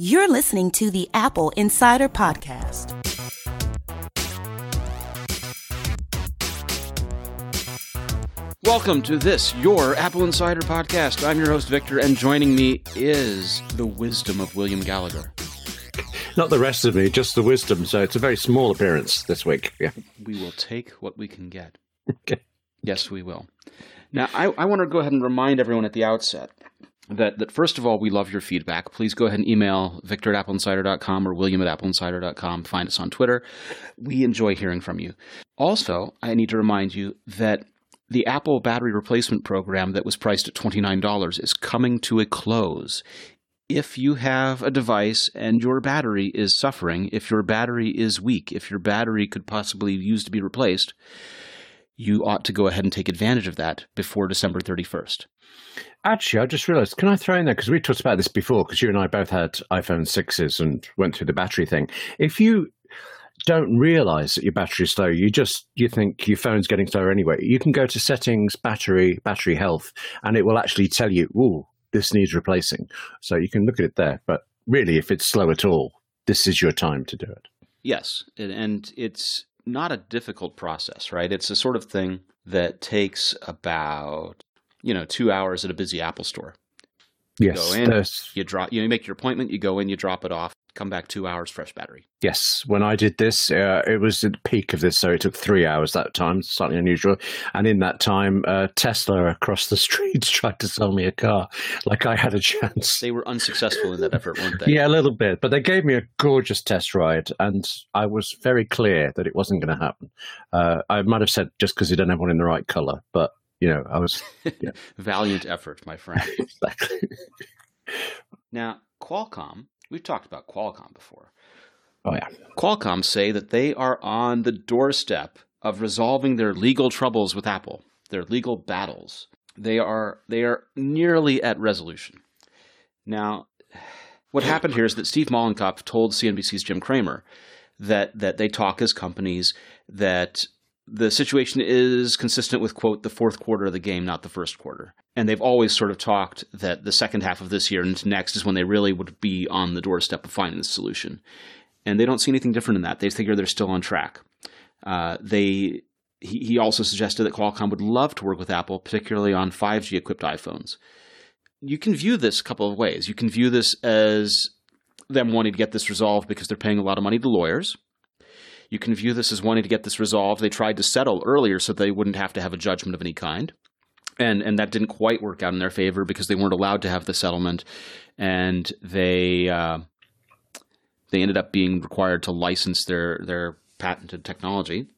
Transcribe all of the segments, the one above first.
You're listening to the AppleInsider Podcast. Welcome to this, your AppleInsider Podcast. I'm your host, Victor, and joining me is the wisdom of William Gallagher. Not the rest of me, just the wisdom. So it's a very small appearance this week. Yeah. We will take what we can get. Okay. Yes, we will. Now, I, I want to go ahead and remind everyone at the outset that, that first of all, we love your feedback. Please go ahead and email victor at appleinsider.com or william at appleinsider.com. Find us on Twitter. We enjoy hearing from you. Also, I need to remind you that the Apple battery replacement program that was priced at $29 is coming to a close. If you have a device and your battery is suffering, if your battery is weak, if your battery could possibly use to be replaced, you ought to go ahead and take advantage of that before December 31st. Actually, I just realized, can I throw in there? Because we talked about this before, because you and I both had iPhone 6s and went through the battery thing. If you don't realize that your battery is slow, you just you think your phone's getting slower anyway. You can go to settings, battery, battery health, and it will actually tell you, "Ooh, this needs replacing." So you can look at it there. But really, if it's slow at all, this is your time to do it. Yes, and it's not a difficult process, right? It's the sort of thing that takes about you know two hours at a busy Apple store. You Yes, go in, there's- you drop, you make your appointment, you go in, you drop it off, come back two hours, fresh battery. Yes, when I did this, uh, it was at the peak of this, so it took three hours that time, slightly unusual. And in that time, uh, Tesla across the street tried to sell me a car, like I had a chance. They were unsuccessful in that effort, weren't they? Yeah, a little bit, but they gave me a gorgeous test ride, and I was very clear that it wasn't going to happen. Uh, I might have said just because you don't have one in the right color, but you know, I was Valiant effort, my friend. exactly. Now, Qualcomm, we've talked about Qualcomm before. Oh yeah, Qualcomm say that they are on the doorstep of resolving their legal troubles with Apple, their legal battles. They are they are nearly at resolution. Now, what happened here is that Steve Mollenkopf told CNBC's Jim Cramer that that they talk as companies that the situation is consistent with quote the fourth quarter of the game, not the first quarter. And they've always sort of talked that the second half of this year and next is when they really would be on the doorstep of finding the solution and they don't see anything different in that. They figure they're still on track. Uh, they he, he also suggested that Qualcomm would love to work with Apple, particularly on 5G equipped iPhones. You can view this a couple of ways. You can view this as them wanting to get this resolved because they're paying a lot of money to lawyers. You can view this as wanting to get this resolved. They tried to settle earlier so they wouldn't have to have a judgment of any kind. And and that didn't quite work out in their favor because they weren't allowed to have the settlement, and they uh, they ended up being required to license their their patented technology.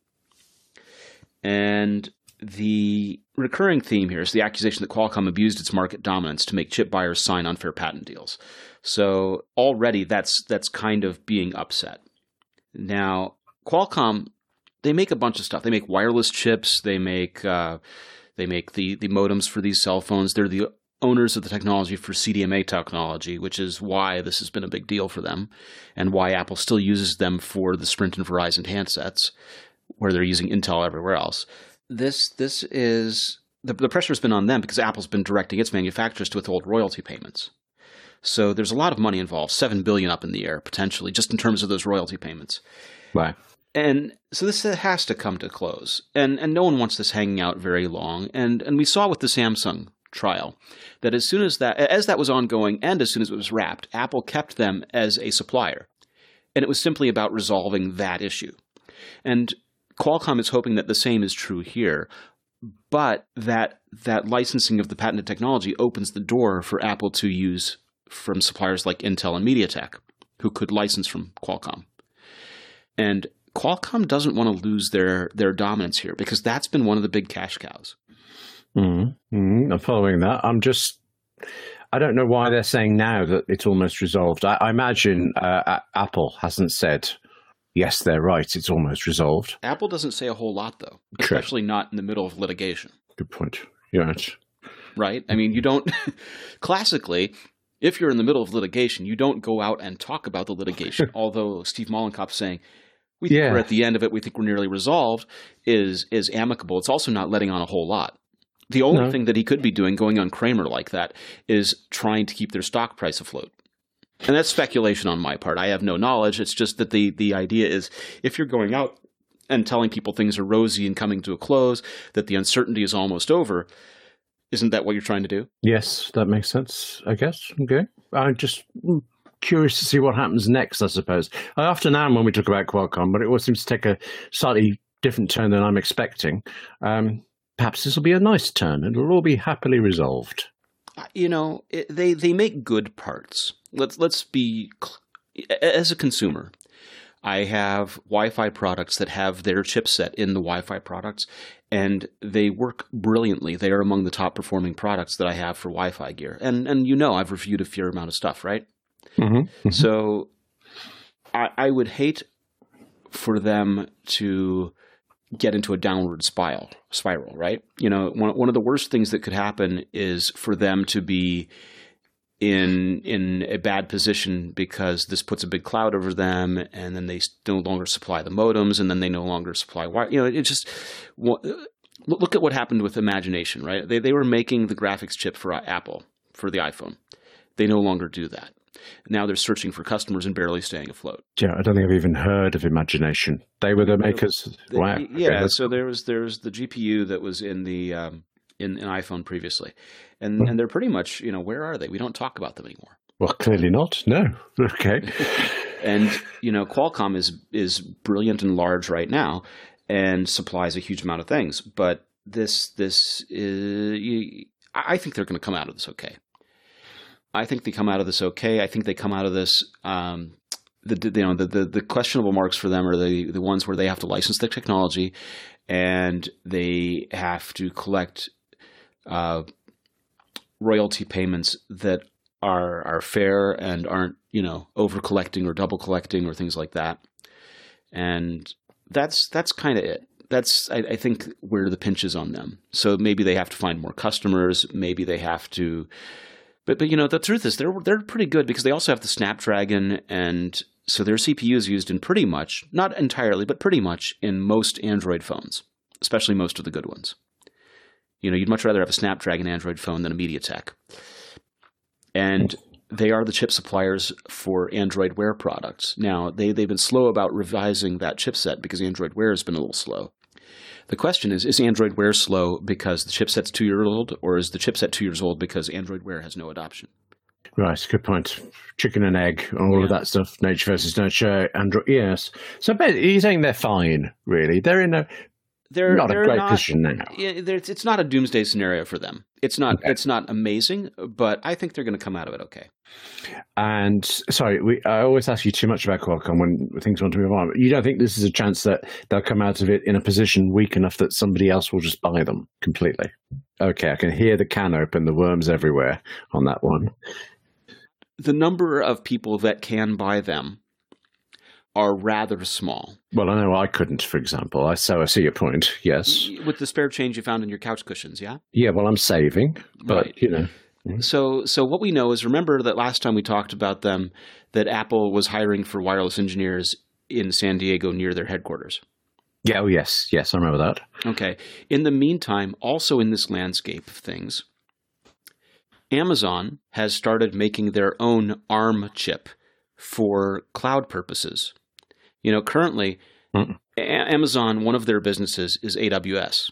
And the recurring theme here is the accusation that Qualcomm abused its market dominance to make chip buyers sign unfair patent deals. So already that's that's kind of being upset. Now, Qualcomm they make a bunch of stuff. They make wireless chips. They make uh, they make the the modems for these cell phones. They're the owners of the technology for CDMA technology, which is why this has been a big deal for them, and why Apple still uses them for the Sprint and Verizon handsets, where they're using Intel everywhere else. This this is the, the pressure has been on them because Apple's been directing its manufacturers to withhold royalty payments. So there's a lot of money involved, seven billion up in the air potentially, just in terms of those royalty payments. right. And so this has to come to close. And and no one wants this hanging out very long. And and we saw with the Samsung trial that as soon as that as that was ongoing and as soon as it was wrapped, Apple kept them as a supplier. And it was simply about resolving that issue. And Qualcomm is hoping that the same is true here, but that that licensing of the patented technology opens the door for Apple to use from suppliers like Intel and MediaTek, who could license from Qualcomm. And Qualcomm doesn't want to lose their their dominance here because that's been one of the big cash cows. mm mm I'm following that. I'm just. I don't know why they're saying now that it's almost resolved. I, I imagine uh, Apple hasn't said, yes, they're right, it's almost resolved. Apple doesn't say a whole lot though, True. especially not in the middle of litigation, Good point. You're right. right? I mean, you don't classically if you're in the middle of litigation, you don't go out and talk about the litigation. although Steve Mollenkopf saying we think Yeah. we're at the end of it, we think we're nearly resolved is is amicable. It's also not letting on a whole lot. The only No. thing that he could be doing, going on Cramer like that, is trying to keep their stock price afloat. And that's speculation on my part. I have no knowledge. It's just that the the idea is if you're going out and telling people things are rosy and coming to a close, that the uncertainty is almost over, isn't that what you're trying to do? Yes, that makes sense. I guess. Okay. I'm just hmm. Curious to see what happens next. I suppose I often am when we talk about Qualcomm, but it always seems to take a slightly different turn than I'm expecting. Um, perhaps this will be a nice turn, and it'll all be happily resolved. You know, it, they they make good parts. Let's let's be as a consumer. I have Wi-Fi products that have their chipset in the Wi-Fi products, and they work brilliantly. They are among the top performing products that I have for Wi-Fi gear. And and you know, I've reviewed a fair amount of stuff, right? Mm-hmm. Mm-hmm. So I, I would hate for them to get into a downward spiral spiral right you know one, one of the worst things that could happen is for them to be in in a bad position because this puts a big cloud over them and then they no longer supply the modems and then they no longer supply wire you know it just look at what happened with imagination right they they were making the graphics chip for apple for the iphone they no longer do that now they're searching for customers and barely staying afloat. Yeah, I don't think I've even heard of Imagination. They were the makers. Wow. Yeah, so there was there was the GPU that was in the um, in an iPhone previously, and and they're pretty much you know where are they? We don't talk about them anymore. Well, clearly not. No. Okay. and you know, Qualcomm is is brilliant and large right now, and supplies a huge amount of things. But this this is, you, I think they're going to come out of this okay. I think they come out of this okay. I think they come out of this. Um, the you know the, the, the questionable marks for them are the the ones where they have to license the technology, and they have to collect uh, royalty payments that are are fair and aren't you know over collecting or double collecting or things like that. And that's that's kind of it. That's I, I think where the pinch is on them. So maybe they have to find more customers. Maybe they have to but but you know the truth is they're they're pretty good because they also have the Snapdragon and so their CPU is used in pretty much not entirely but pretty much in most Android phones, especially most of the good ones. You know, you'd much rather have a Snapdragon Android phone than a MediaTek. And they are the chip suppliers for Android Wear products. Now, they, they've been slow about revising that chipset because Android Wear has been a little slow. The question is Is Android Wear slow because the chipset's two years old, or is the chipset two years old because Android Wear has no adoption? Right, good point. Chicken and egg, all yeah. of that stuff. Nature versus nurture. Android, yes. So you're saying they're fine, really? They're in a they're not they're a great not, position now. It's not a doomsday scenario for them. It's not. Okay. It's not amazing, but I think they're going to come out of it okay. And sorry, we, I always ask you too much about Qualcomm when things want to move on. You don't think this is a chance that they'll come out of it in a position weak enough that somebody else will just buy them completely? Okay, I can hear the can open, the worms everywhere on that one. The number of people that can buy them are rather small. Well, I know I couldn't, for example. I so I see your point. Yes, with the spare change you found in your couch cushions, yeah. Yeah, well, I'm saving, but right. you know. Mm-hmm. So, so what we know is remember that last time we talked about them, that Apple was hiring for wireless engineers in San Diego near their headquarters. Yeah, oh yes, yes, I remember that. Okay. In the meantime, also in this landscape of things, Amazon has started making their own ARM chip for cloud purposes. You know, currently, mm a- Amazon, one of their businesses is AWS,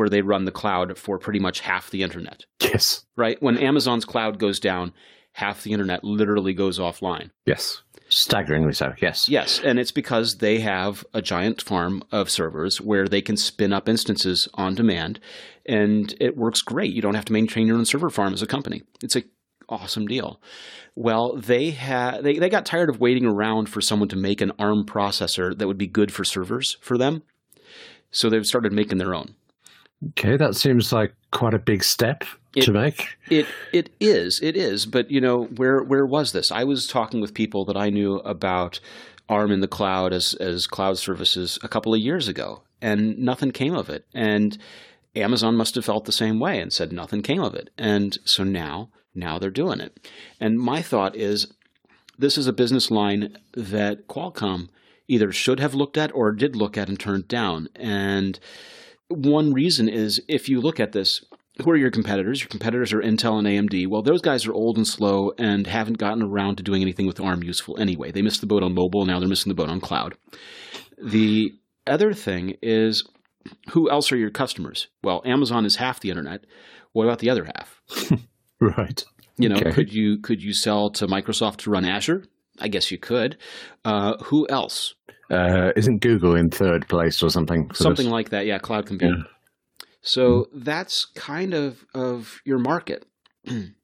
where they run the cloud for pretty much half the internet. Yes. Right? When Amazon's cloud goes down, half the internet literally goes offline. Yes. Staggeringly so, yes. Yes, and it's because they have a giant farm of servers where they can spin up instances on demand, and it works great. You don't have to maintain your own server farm as a company. It's a awesome deal. Well, they had they, they got tired of waiting around for someone to make an ARM processor that would be good for servers for them. So they've started making their own. Okay, that seems like quite a big step it, to make. It it is, it is. But you know, where where was this? I was talking with people that I knew about ARM in the cloud as as cloud services a couple of years ago, and nothing came of it. And Amazon must have felt the same way and said nothing came of it. And so now now they're doing it. And my thought is this is a business line that Qualcomm either should have looked at or did look at and turned down. And one reason is if you look at this, who are your competitors? Your competitors are Intel and AMD. Well, those guys are old and slow and haven't gotten around to doing anything with ARM useful anyway. They missed the boat on mobile, now they're missing the boat on cloud. The other thing is who else are your customers? Well, Amazon is half the internet. What about the other half? right. You know, Okay. could you could you sell to Microsoft to run Azure? I guess you could. Uh, who else? Uh, isn't Google in third place or something? Something this? like that. Yeah, cloud computing. So that's kind of of your market. and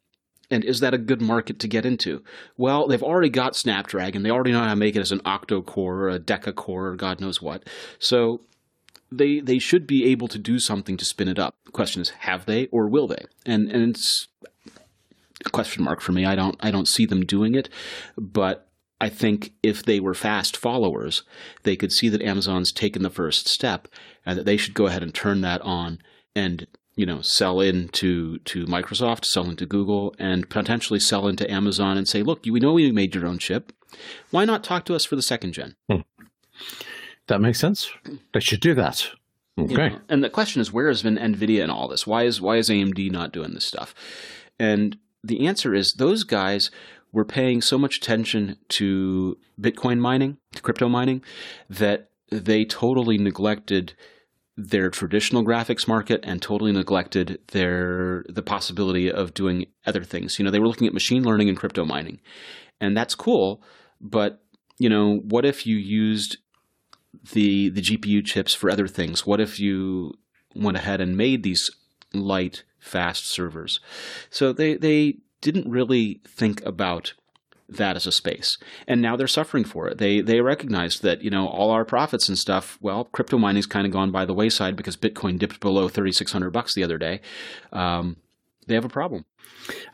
is that a good market to get into? Well, they've already got Snapdragon. They already know how to make it as an octo core or a deca core or God knows what. So they they should be able to do something to spin it up. The question is, have they or will they? And and it's a question mark for me. I don't I don't see them doing it, but I think if they were fast followers, they could see that Amazon's taken the first step and that they should go ahead and turn that on and you know sell into to Microsoft, sell into Google, and potentially sell into Amazon and say, look, we know you made your own chip. Why not talk to us for the second gen? Hmm. That makes sense. They should do that. Okay. You know, And the question is, where has been Nvidia in all this? Why is why is AMD not doing this stuff? And the answer is those guys were paying so much attention to Bitcoin mining, to crypto mining, that they totally neglected their traditional graphics market and totally neglected their the possibility of doing other things. You know, they were looking at machine learning and crypto mining. And that's cool, but you know, what if you used the the GPU chips for other things? What if you went ahead and made these light, fast servers? So they they didn't really think about that as a space, and now they're suffering for it. They they recognized that you know all our profits and stuff. Well, crypto mining's kind of gone by the wayside because Bitcoin dipped below thirty six hundred bucks the other day. Um, they have a problem.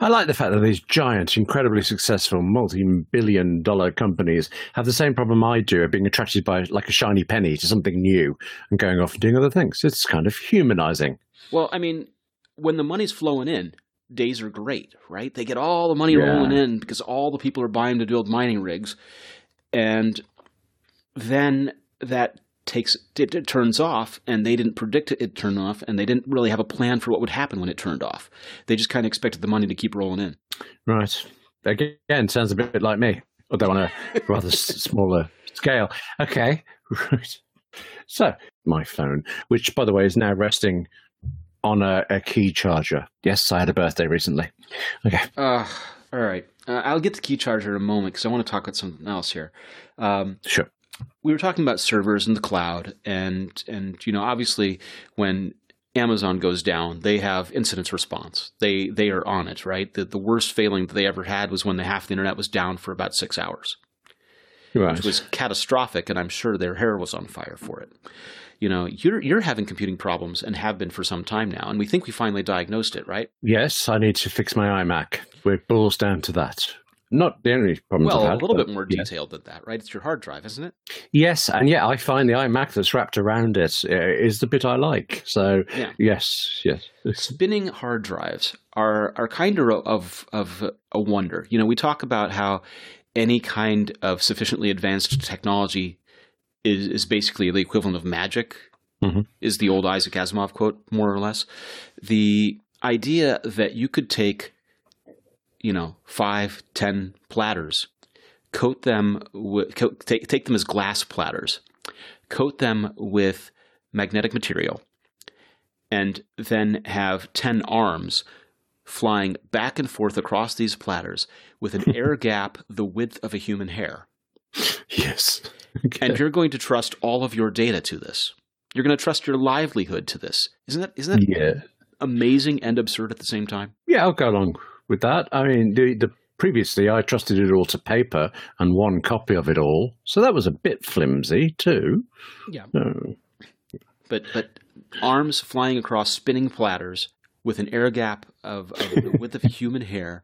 I like the fact that these giant, incredibly successful, multi-billion dollar companies have the same problem I do of being attracted by like a shiny penny to something new and going off and doing other things. It's kind of humanizing. Well, I mean, when the money's flowing in, days are great, right? They get all the money Yeah. rolling in because all the people are buying to build mining rigs, and then that takes it, it turns off, and they didn't predict it, it turned off, and they didn't really have a plan for what would happen when it turned off. They just kind of expected the money to keep rolling in. Right. Again, sounds a bit like me, although on a rather smaller scale. Okay. Right. So, my phone, which, by the way, is now resting on a, a Qi charger. Yes, I had a birthday recently. Okay. Uh, all right, uh, I'll get the Qi charger in a moment because I want to talk about something else here. Um, Sure. we were talking about servers in the cloud and and you know obviously when Amazon goes down they have incident response they they are on it right the, the worst failing that they ever had was when the half the internet was down for about six hours Right. which was catastrophic and I'm sure their hair was on fire for it you know you're you're having computing problems and have been for some time now and we think we finally diagnosed it right Yes, I need to fix my iMac. We're balls down to that. Not the only problems well I've a little bit more yeah. detailed than that right it's your hard drive isn't it Yes, and yeah, I find the iMac that's wrapped around it uh, the bit I like. So Yeah. yes, yes. spinning hard drives are are kind of of of a wonder. You know, we talk about how any kind of sufficiently advanced technology is is basically the equivalent of magic. Mhm. Is the old Isaac Asimov quote more or less? The idea that you could take, you know, five, ten platters, coat them with coat, take take them as glass platters, coat them with magnetic material, and then have 10 arms flying back and forth across these platters with an air gap the width of a human hair. Yes. Okay. And you're going to trust all of your data to this. You're going to trust your livelihood to this. Isn't that isn't that yeah. amazing and absurd at the same time? Yeah, I'll go along with that. I mean, the, the previously I trusted it all to paper and one copy of it all, so that was a bit flimsy too. Yeah. No. But but arms flying across spinning platters with an air gap of, of the width of human hair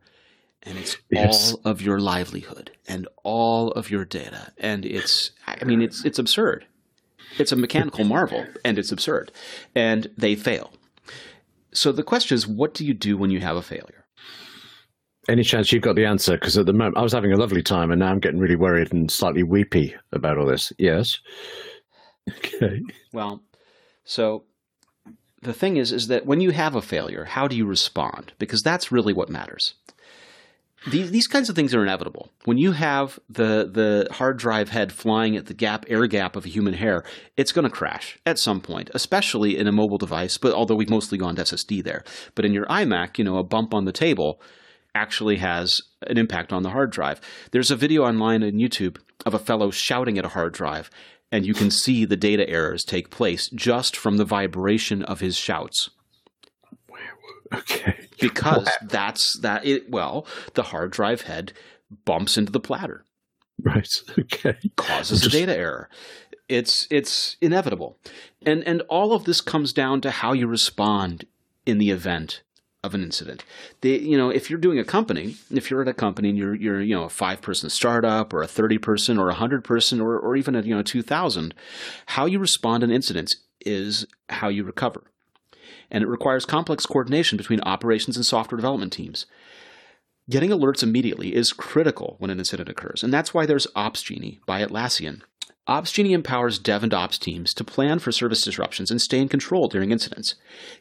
and it's Yes. all of your livelihood and all of your data and it's i mean it's it's absurd it's a mechanical marvel and it's absurd and they fail so the question is what do you do when you have a failure Any chance you've got the answer? Because at the moment I was having a lovely time, and now I'm getting really worried and slightly weepy about all this. Yes. Okay. well so the thing is, is that when you have a failure, how do you respond? Because that's really what matters. These, these kinds of things are inevitable. When you have the, the hard drive head flying at the gap, air gap of a human hair, it's going to crash at some point, especially in a mobile device. But although we've mostly gone to SSD there, but in your iMac, you know, a bump on the table actually has an impact on the hard drive. There's a video online on YouTube of a fellow shouting at a hard drive, and you can see the data errors take place just from the vibration of his shouts. Okay. Because that's that it well, the hard drive head bumps into the platter. Right. Okay. Causes Just- a data error. It's it's inevitable. And and all of this comes down to how you respond in the event of an incident. The, you know, if you're doing a company, if you're at a company and you're you're you know a five person startup or a thirty person or a hundred person or or even a you know two thousand, how you respond in incidents is how you recover, and it requires complex coordination between operations and software development teams. Getting alerts immediately is critical when an incident occurs, and that's why there's OpsGenie by Atlassian. OpsGenie empowers dev and ops teams to plan for service disruptions and stay in control during incidents.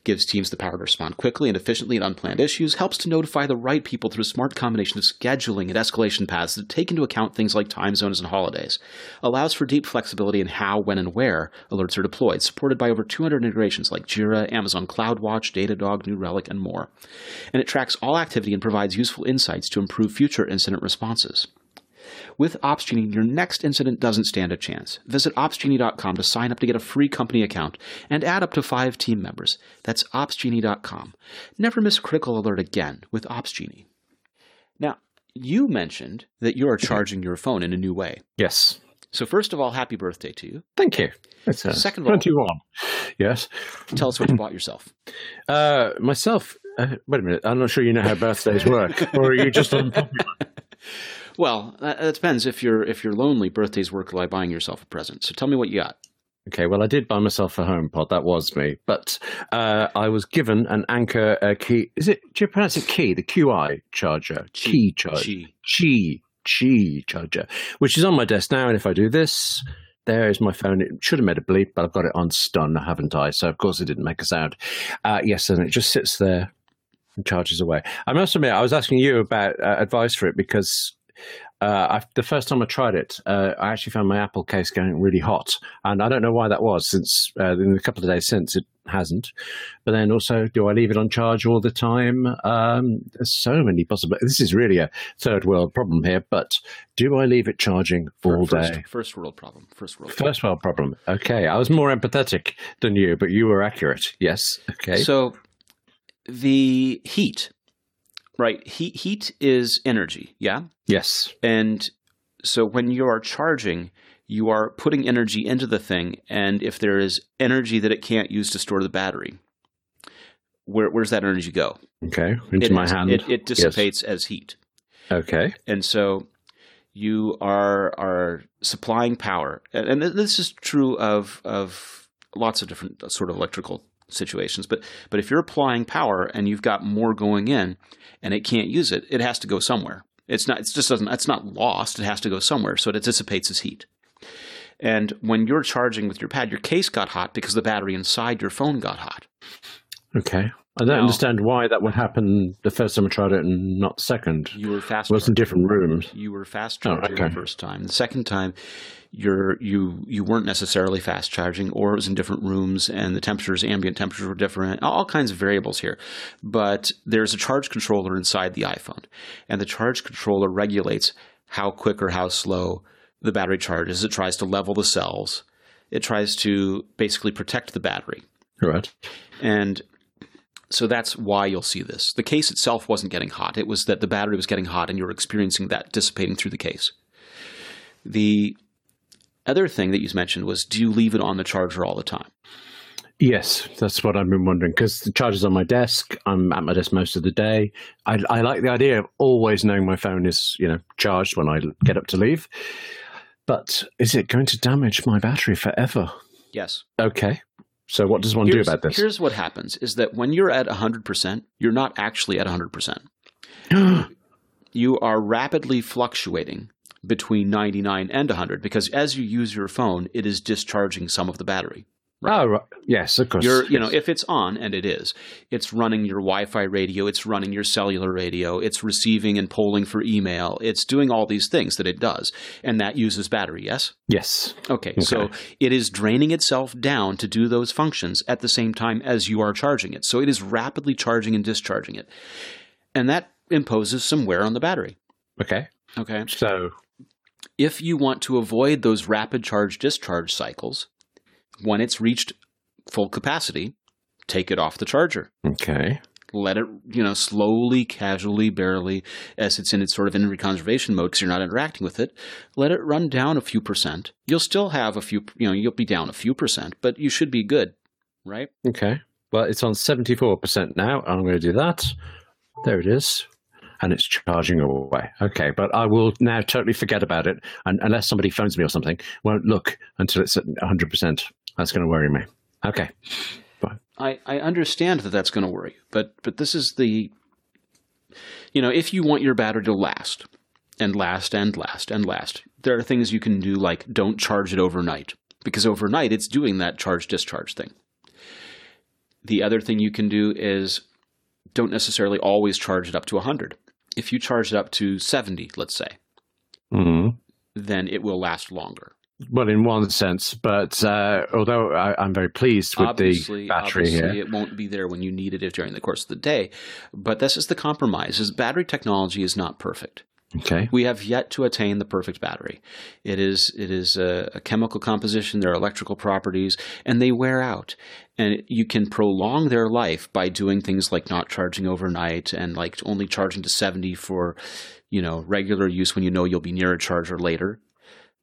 Gives teams the power to respond quickly and efficiently at unplanned issues, helps to notify the right people through a smart combination of scheduling and escalation paths that take into account things like time zones and holidays. Allows for deep flexibility in how, when, and where alerts are deployed, supported by over 200 integrations like Jira, Amazon CloudWatch, Datadog, New Relic, and more. And it tracks all activity and provides useful insights to improve future incident responses. With OpsGenie, your next incident doesn't stand a chance. Visit opsgenie.com to sign up to get a free company account and add up to five team members. That's opsgenie.com. Never miss a critical alert again with OpsGenie. Now, you mentioned that you are charging your phone in a new way. Yes. So, first of all, happy birthday to you. Thank you. It's uh, Second of all- 21. Yes. Tell us what you bought yourself. Uh, myself, uh, wait a minute. I'm not sure you know how birthdays work. or are you just unpopular? Well, that that depends. If you're if you're lonely, birthdays work like buying yourself a present. So tell me what you got. Okay, well, I did buy myself a HomePod. That was me. But uh, I was given an Anker uh, key. Is it, do you pronounce it key? The QI charger. Key charger. Qi, Qi charger, which is on my desk now. And if I do this, there is my phone. It should have made a bleep, but I've got it on stun, haven't I? So, of course, it didn't make a sound. Uh, yes, and it just sits there and charges away. I must admit, I was asking you about uh, advice for it because. Uh, I, the first time I tried it, uh, I actually found my Apple case going really hot, and I don't know why that was. Since uh, in a couple of days since, it hasn't. But then also, do I leave it on charge all the time? Um, there's so many possibilities. This is really a third world problem here. But do I leave it charging all first, day? First world problem. First world. First world problem. Okay, I was more empathetic than you, but you were accurate. Yes. Okay. So the heat, right? Heat heat is energy, yeah? yes. And so when you are charging, you are putting energy into the thing, and if there is energy that it can't use to store the battery, where where's that energy go? Okay. Into it, my hand. It, it Yes. dissipates as heat, Okay. and so you are are supplying power, and, and this is true of of lots of different sort of electrical situations. But but if you're applying power and you've got more going in, and it can't use it, it has to go somewhere. It's not. It just doesn't. It's not lost. It has to go somewhere. So it dissipates as heat. And when you're charging with your pad, your case got hot because the battery inside your phone got hot. Okay. I don't Now- understand why that would happen the first time I tried it and not the second. You were fast. It was in different rooms. You were fast Oh, okay. the first time. The second time, you're you you weren't necessarily fast charging, or it was in different rooms, and the temperatures, ambient temperatures, were different. All kinds of variables here. But there's a charge controller inside the iPhone, and the charge controller regulates how quick or how slow the battery charges. It tries to level the cells. It tries to basically protect the battery. Right. And so that's why you'll see this. The case itself wasn't getting hot. It was that the battery was getting hot and you were experiencing that dissipating through the case. The other thing that you mentioned was do you leave it on the charger all the time? Yes, that's what I've been wondering because the charger's on my desk. I'm at my desk most of the day. I, I like the idea of always knowing my phone is, you know, charged when I get up to leave. But is it going to damage my battery forever? Yes. Okay. So what does one do about this? here's what happens is that when you're at 100%, you're not actually at 100%. You are rapidly fluctuating between 99 and 100 because as you use your phone, it is discharging some of the battery. Right? Oh, right. yes, of course. You're, you know, if it's on, and it is, it's running your Wi-Fi radio, it's running your cellular radio, it's receiving and polling for email, it's doing all these things that it does, and that uses battery. Yes. yes. Okay, so it is draining itself down to do those functions at the same time as you are charging it. So it is rapidly charging and discharging it, and that imposes some wear on the battery. Okay. Okay, So, if you want to avoid those rapid charge discharge cycles, when it's reached full capacity, take it off the charger. okay. Let it, you know, slowly, casually, barely, as it's in its sort of energy conservation mode because you're not interacting with it. Let it run down a few percent. You'll still have a few, you know, you'll be down a few percent, but you should be good, right? Okay. Well, it's on 74% now. I'm going to do that. There it is. And it's charging away. Okay. But I will now totally forget about it. And unless somebody phones me or something, won't look until it's at 100%. That's going to worry me. Okay. Bye. I, I understand that that's going to worry but but this is the, you know, if you want your battery to last, and last and last and last, there are things you can do like don't charge it overnight because overnight it's doing that charge discharge thing. The other thing you can do is don't necessarily always charge it up to 100. If you charge it up to 70, let's say, Mm. then it will last longer. Well, in one sense, but uh, although I, I'm very pleased with obviously, the battery obviously here. it won't be there when you needed it during the course of the day. But this is the compromise: is battery technology is not perfect. Okay. We have yet to attain the perfect battery. It is it is a, a chemical composition, there are electrical properties, and they wear out. And you can prolong their life by doing things like not charging overnight and like only charging to 70 for, you know, regular use when you know you'll be near a charger later,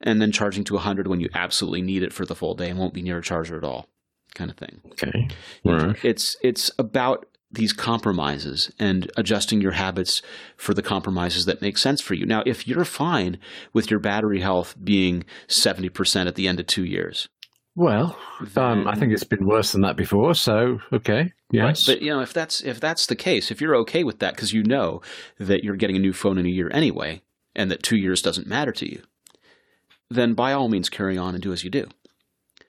and then charging to 100 when you absolutely need it for the full day and won't be near a charger at all, kind of thing. Okay. All right. It's it's about these compromises and adjusting your habits for the compromises that make sense for you. Now, if you're fine with your battery health being 70% at the end of 2 years, Well, um, I think it's been worse than that before. So, okay. Yes. But you know, if that's if that's the case, if you're okay with that because you know that you're getting a new phone in a year anyway, and that two years doesn't matter to you, then by all means carry on and do as you do.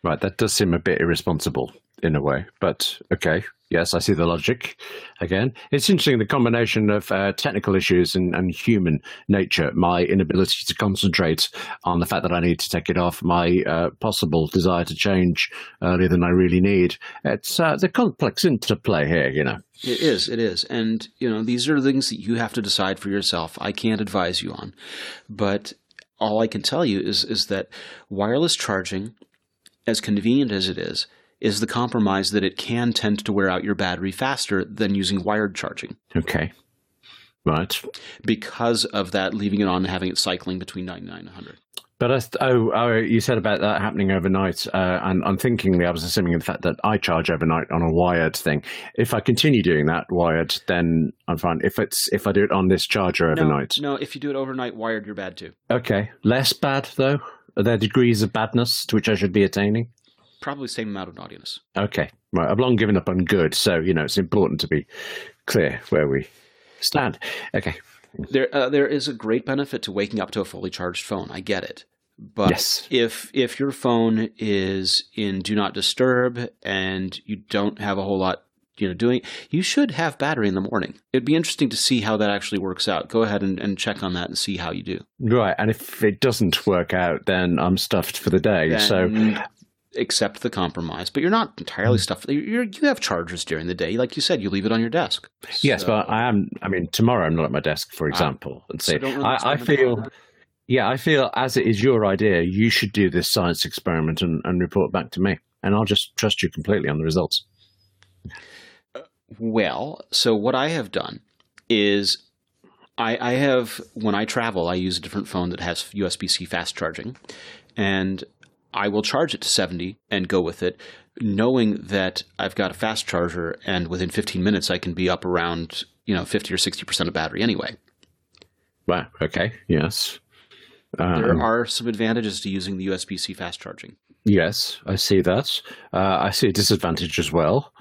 Right, that does seem a bit irresponsible in a way, but okay. Yes, I see the logic. Again, it's interesting the combination of uh, technical issues and, and human nature, my inability to concentrate on the fact that I need to take it off, my uh, possible desire to change earlier than I really need. It's uh, the complex interplay here, you know. It is, it is. And, you know, these are things that you have to decide for yourself. I can't advise you on. But all I can tell you is is that wireless charging, as convenient as it is, is the compromise that it can tend to wear out your battery faster than using wired charging Okay. Right. because of that leaving it on and having it cycling between 99 and 100. But I, oh, oh, you said about that happening overnight, uh, and unthinkingly, I was assuming the fact that I charge overnight on a wired thing. If I continue doing that wired, then I'm fine. If it's if I do it on this charger overnight, No, no, if you do it overnight wired, you're bad too. okay, less bad though. Are there degrees of badness to which I should be attaining? Probably the same amount of naughtiness. Okay, right. I've long given up on good, so you know it's important to be clear where we stand. Okay. There, uh, there is a great benefit to waking up to a fully charged phone. I get it, but Yes. if if your phone is in do not disturb and you don't have a whole lot, you know, doing, you should have battery in the morning. It'd be interesting to see how that actually works out. Go ahead and, and check on that and see how you do. Right, and if it doesn't work out, then I'm stuffed for the day. so Then accept the compromise, but you're not entirely hmm. stuffed. You're, you have chargers during the day, like you said. You leave it on your desk. Yes, So- but I am. I mean, tomorrow I'm not at my desk, for ah, example. and so really I, I feel, yeah, I feel as it is your idea, you should do this science experiment and, and report back to me, and I'll just trust you completely on the results. Uh, well, so what I have done is I, I have, when I travel, I use a different phone that has USB C fast charging, and I will charge it to 70 and go with it, knowing that I've got a fast charger, and within 15 minutes I can be up around, you know, 50 or 60% of battery anyway. Wow. Okay. Yes. There Um, are some advantages to using the USB C fast charging. yes, I see that. Uh, I see a disadvantage as well.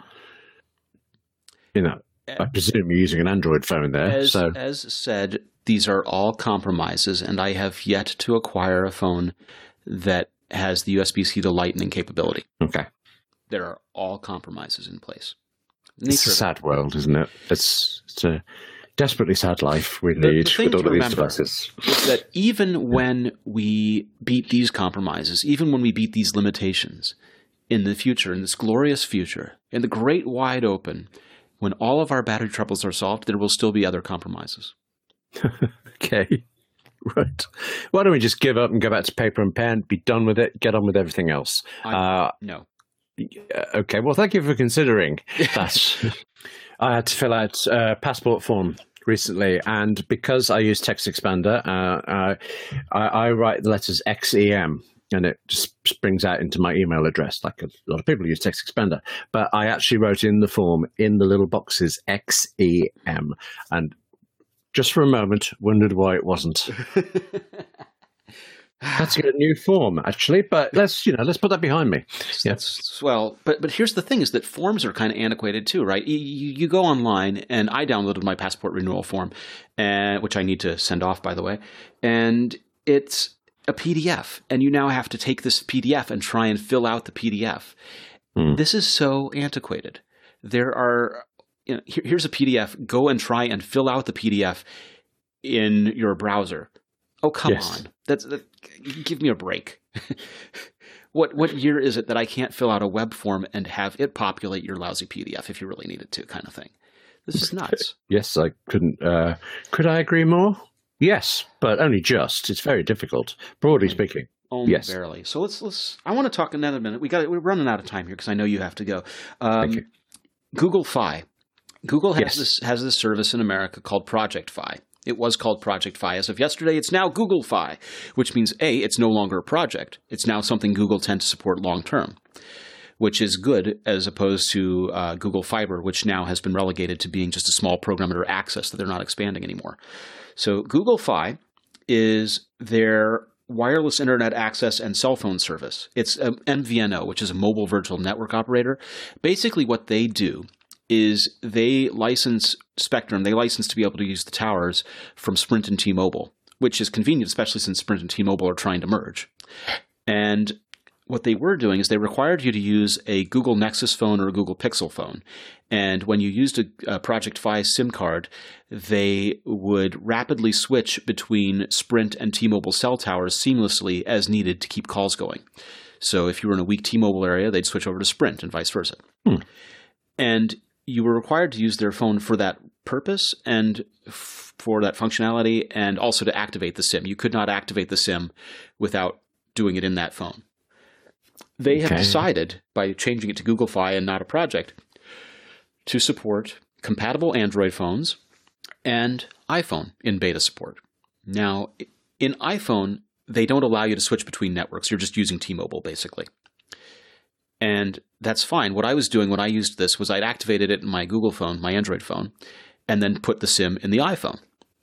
You know, I presume you're using an Android phone there, As, so as said, these are all compromises, and I have yet to acquire a phone that has the USB C to Lightning capability. okay. there are all compromises in place. It's a sad world, isn't it? It's, it's a desperately sad life we The- lead the with all of these devices. is that even when we beat these compromises, even when we beat these limitations in the future, in this glorious future, in the great wide open, when all of our battery troubles are solved, there will still be other compromises. Okay. Right. Why don't we just give up and go back to paper and pen, be done with it, get on with everything else? I- Uh, No. okay. Well, thank you for considering that. I had to fill out a passport form recently, and because I use TextExpander, uh, uh, I, I write the letters XEM. And it just springs out into my email address, like a lot of people use TextExpander. But I actually wrote in the form in the little boxes XEM, and just for a moment wondered why it wasn't. That's a new form, actually. But let's you know, let's put that behind me. Yeah. That's well, but but here's the thing: is that forms are kind of antiquated too, right? You, you, go online, and I downloaded my passport renewal form, and which I need to send off, by the way, and it's a PDF, and you now have to take this PDF and try and fill out the PDF. Hmm. This is so antiquated. There are, you know, here, here's a PDF. Go and try and fill out the PDF in your browser. Oh come Yes. on, that's that, give me a break. what what year is it that I can't fill out a web form and have it populate your lousy PDF if you really needed to, kind of thing? This is nuts. Yes, I couldn't. Uh, could I agree more? Yes, but only just. It's very difficult, broadly speaking. Only Yes. barely. So let's let's. I want to talk another minute. We got we're running out of time here because I know you have to go. Um, Thank you. Google Fi. Google has Yes. this has this service in America called Project Fi. It was called Project Fi as of yesterday. It's now Google Fi, which means a it's no longer a project. It's now something Google tends to support long term, which is good as opposed to uh, Google Fiber, which now has been relegated to being just a small program under access that they're not expanding anymore. So Google Fi is their wireless internet access and cell phone service. It's a MVNO, which is a mobile virtual network operator. Basically, what they do is they license Spectrum, they license to be able to use the towers from Sprint and T-Mobile, which is convenient, especially since Sprint and T-Mobile are trying to merge. And what they were doing is they required you to use a Google Nexus phone or a Google Pixel phone. And when you used a, a Project Fi SIM card, they would rapidly switch between Sprint and T-Mobile cell towers seamlessly as needed to keep calls going. So if you were in a weak T-Mobile area, they'd switch over to Sprint and vice versa. Hmm. And you were required to use their phone for that purpose and f- for that functionality and also to activate the SIM. You could not activate the SIM without doing it in that phone. They have decided by changing it to Google Fi and not a project to support compatible Android phones and iPhone in beta support. Now, in iPhone, they don't allow you to switch between networks. You're just using T-Mobile basically. And that's fine. What I was doing when I used this was I'd activated it in my Google phone, my Android phone, and then put the SIM in the iPhone.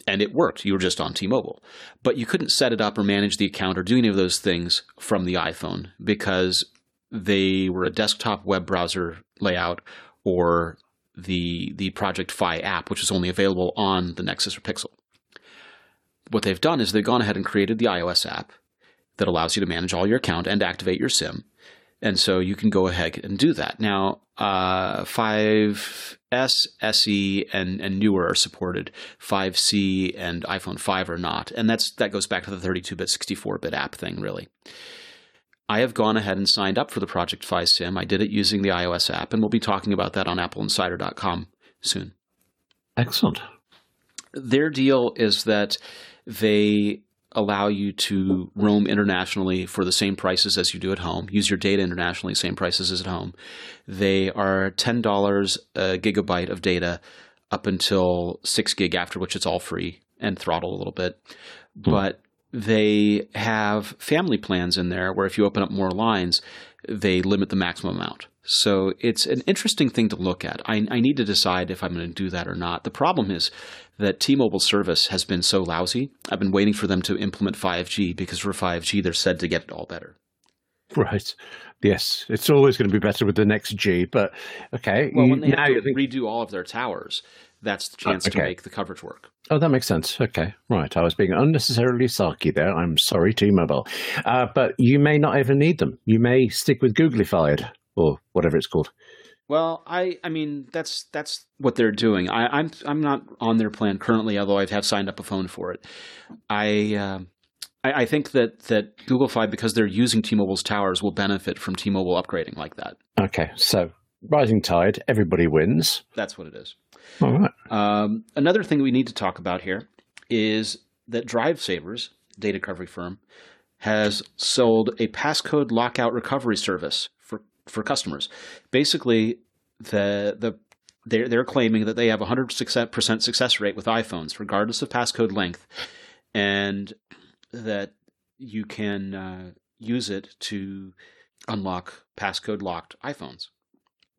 And it worked. You were just on T Mobile. But you couldn't set it up or manage the account or do any of those things from the iPhone because they were a desktop web browser layout or the the Project Fi app, which is only available on the Nexus or Pixel. What they've done is they've gone ahead and created the iOS app that allows you to manage all your account and activate your SIM. And so you can go ahead and do that. Now, uh, 5S, SE, and, and newer are supported. 5C and iPhone 5 are not. And that's that goes back to the 32-bit, 64-bit app thing, really. I have gone ahead and signed up for the Project Fi Sim. I did it using the iOS app, and we'll be talking about that on appleinsider.com soon Excellent. their deal is that they allow you to roam internationally for the same prices as you do at home. Use your data internationally, same prices as at home. They are ten dollars a gigabyte of data up until six gig, after which it's all free and throttle a little bit. Hmm. But they have family plans in there where if you open up more lines, they limit the maximum amount. So it's an interesting thing to look at. I, I need to decide if I'm going to do that or not. The problem is that T-Mobile service has been so lousy. I've been waiting for them to implement 5G because for 5G they're said to get it all better. Right. Yes, it's always going to be better with the next G, but okay. Well, when they now you to think, redo all of their towers, that's the chance to okay. make the coverage work. oh, that makes sense. Okay, right. I was being unnecessarily sarky there. I'm sorry, T-Mobile, uh, but you may not even need them. You may stick with Googlified. Or whatever it's called. Well, I, I mean that's that's what they're doing. I, I'm I'm not on their plan currently, although I have signed up a phone for it. I, uh, I I think that that Google Fi because they're using T-Mobile's towers will benefit from T-Mobile upgrading like that. Okay, so rising tide, everybody wins. That's what it is. All right. Um, another thing we need to talk about here is that DriveSavers, data recovery firm, has sold a passcode lockout recovery service for, customers. Basically, the the they're, they're claiming that they have a 100% success rate with iPhones, regardless of passcode length, and that you can uh, use it to unlock passcode locked iPhones.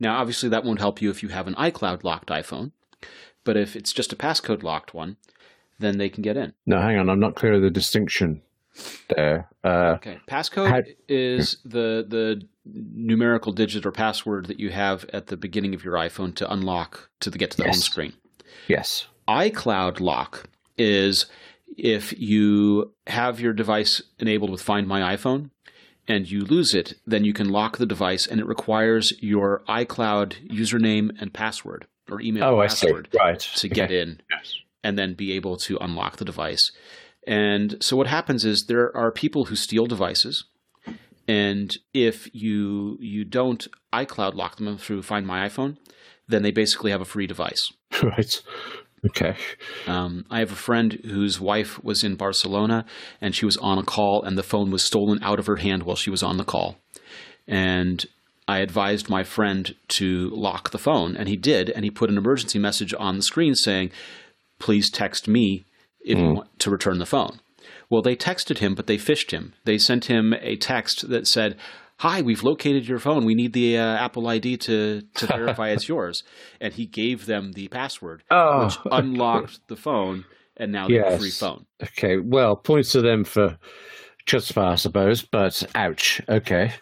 Now, obviously, that won't help you if you have an iCloud locked iPhone, but if it's just a passcode locked one, then they can get in. No, hang on. I'm not clear of the distinction there. Uh, Okay, passcode How- is the the numerical digit or password that you have at the beginning of your iPhone to unlock to the, get to the home screen. yes. iCloud lock is if you have your device enabled with Find My iPhone and you lose it, then you can lock the device and it requires your iCloud username and password or email Oh, I see. password Right. to get in Yes. and then be able to unlock the device. And so what happens is there are people who steal devices, and if you you don't iCloud lock them through Find My iPhone, then they basically have a free device. Right. Okay. Um, I have a friend whose wife was in Barcelona, and she was on a call, and the phone was stolen out of her hand while she was on the call. And I advised my friend to lock the phone, and he did, and he put an emergency message on the screen saying, "Please text me if you want to return the phone." Well, they texted him, but they phished him. They sent him a text that said, "Hi, we've located your phone. We need the uh, Apple ID to to verify it's yours." And he gave them the password, Oh, which unlocked the phone, and now they have a free phone. Okay. Well, points to them for chutzpah, I suppose, but ouch. Okay.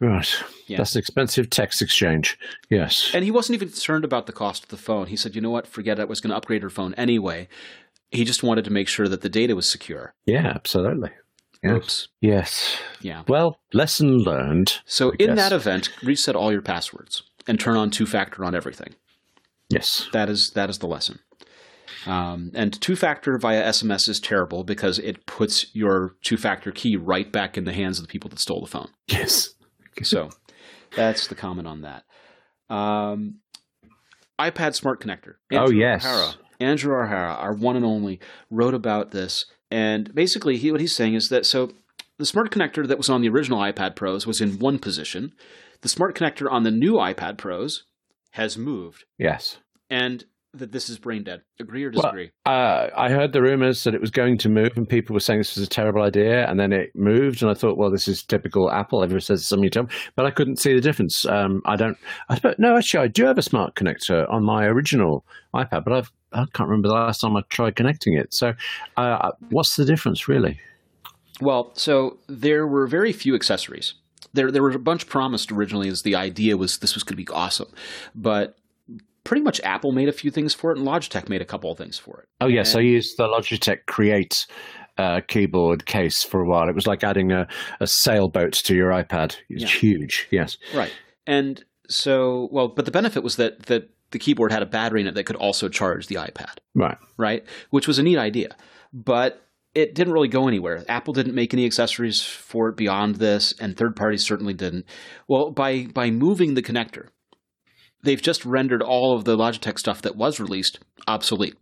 Right. Yeah. That's an expensive text exchange. Yes. And he wasn't even concerned about the cost of the phone. He said, "You know what? Forget it. I was going to upgrade her phone anyway." He just wanted to make sure that the data was secure. Yeah, absolutely. Yes. Oops. Yes. Yeah. Well, lesson learned. So I in guess. that event, reset all your passwords and turn on two factor on everything. Yes. That is that is the lesson. Um, and two factor via SMS is terrible because it puts your two factor key right back in the hands of the people that stole the phone. Yes. So that's the comment on that. Um, iPad Smart Connector. Oh, yes. O'Hara, Andrew O'Hara, our one and only, wrote about this. And basically, he, what he's saying is that so the Smart Connector that was on the original iPad Pros was in one position. The Smart Connector on the new iPad Pros has moved, Yes. and that this is brain dead. Agree or Well, disagree? Uh, I heard the rumors that it was going to move, and people were saying this was a terrible idea, and then it moved, and I thought, well, this is typical Apple. Everyone says it's something them, but I couldn't see the difference. Um, I don't. I no, actually, I do have a smart connector on my original iPad, but I've I can't remember the last time I tried connecting it. So, uh, what's the difference, really? Well, so there were very few accessories. There, there were a bunch promised originally as the idea was this was going to be awesome, but pretty much Apple made a few things for it, and Logitech made a couple of things for it. Oh yes, I used the Logitech Create uh, keyboard case for a while. It was like adding a, a sailboat to your iPad. It's Yeah. huge. Yes. Right. And so, well, but the benefit was that that the keyboard had a battery in it that could also charge the iPad, Right. right? Which was a neat idea. But it didn't really go anywhere. Apple didn't make any accessories for it beyond this, and third parties certainly didn't. Well, by by moving the connector, they've just rendered all of the Logitech stuff that was released obsolete.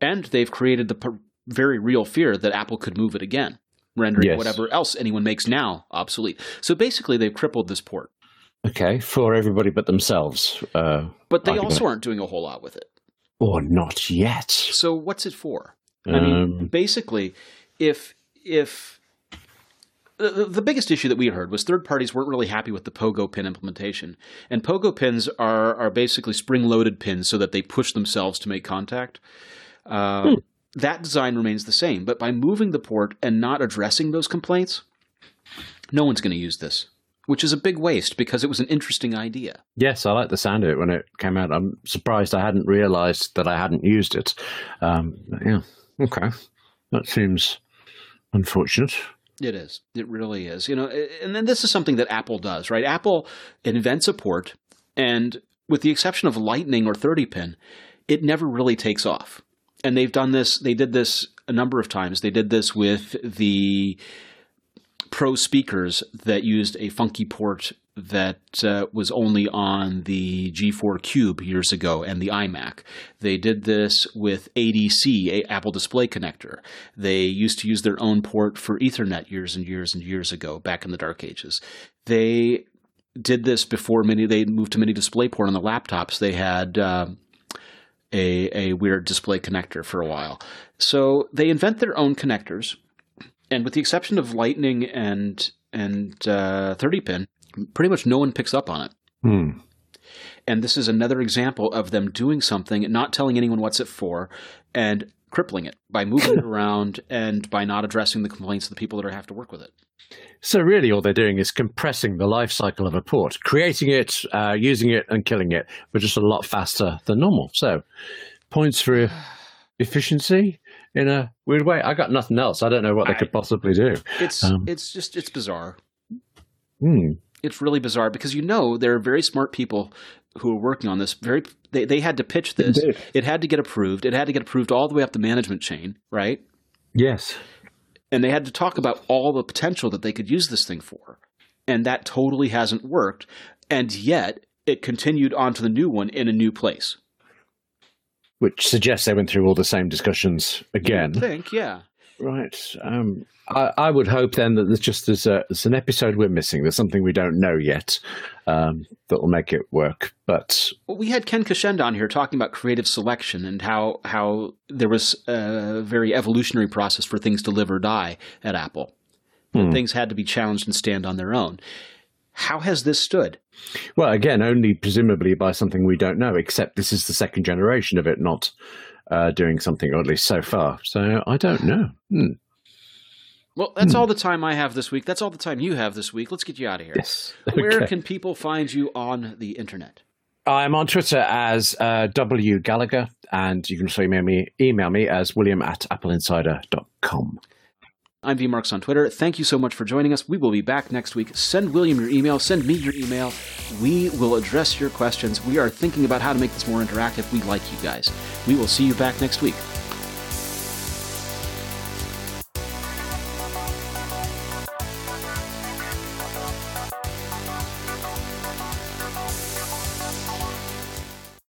And they've created the p- very real fear that Apple could move it again, rendering Yes. whatever else anyone makes now obsolete. So basically, they've crippled this port. Okay, for everybody but themselves. Uh, But they also aren't doing a whole lot with it. or not yet. So what's it for? I mean, Um, basically, if if the, the- biggest issue that we heard was third parties weren't really happy with the Pogo pin implementation, and Pogo pins are are basically spring loaded pins so that they push themselves to make contact. Uh, That design remains the same, but by moving the port and not addressing those complaints, no one's going to use this, which is a big waste because it was an interesting idea. yes, I like the sound of it when it came out. I'm surprised I hadn't realised that I hadn't used it. Um, yeah, okay, that seems unfortunate. It is. It really is. You know, and then this is something that Apple does, right? Apple invents a port, and with the exception of Lightning or 30 pin, it never really takes off. And they've done this. They did this a number of times. They did this with the Pro speakers that used a funky port that uh, was only on the G4 Cube years ago and the iMac. They did this with ADC, a Apple Display Connector. They used to use their own port for Ethernet years and years and years ago, back in the dark ages. They did this before many. They moved to mini display port on the laptops. They had. Uh, a, a weird display connector for a while. So they invent their own connectors, and with the exception of Lightning and and uh, 30 pin, pretty much no one picks up on it. Hmm. And this is another example of them doing something, not telling anyone what's it for, and crippling it by moving it around and by not addressing the complaints of the people that have to work with it. So really, all they're doing is compressing the life cycle of a port, creating it, uh, using it, and killing it, but just a lot faster than normal. So, points for efficiency in a weird way. I got nothing else. I don't know what they could possibly do. It's um, it's just it's bizarre. Hmm it's really bizarre because you know there are very smart people who are working on this. Very, they they had to pitch this. Indeed. It had to get approved. It had to get approved all the way up the management chain, right? Yes. And they had to talk about all the potential that they could use this thing for, and that totally hasn't worked. And yet, it continued on to the new one in a new place. Which suggests they went through all the same discussions again. I think, yeah. Right. Um, I, I, would hope then that there's just there's, a, there's an episode we're missing. There's something we don't know yet um, that will make it work. But well, we had Ken Kocienda on here talking about creative selection and how how there was a very evolutionary process for things to live or die at Apple. Hmm. Things had to be challenged and stand on their own. How has this stood? Well, again, only presumably by something we don't know. Except this is the second generation of it, not uh, doing something, or at least so far. So I don't know. Hmm. Well, that's hmm. all the time I have this week. That's all the time you have this week. Let's get you out of here. Yes. Okay. Where can people find you on the internet? I'm on Twitter as uh, W Gallagher, and you can also email me, email me as william at appleinsider.com. I'm V Marks on Twitter. Thank you so much for joining us. We will be back next week. Send William your email. Send me your email. We will address your questions. We are thinking about how to make this more interactive. We like you guys. We will see you back next week.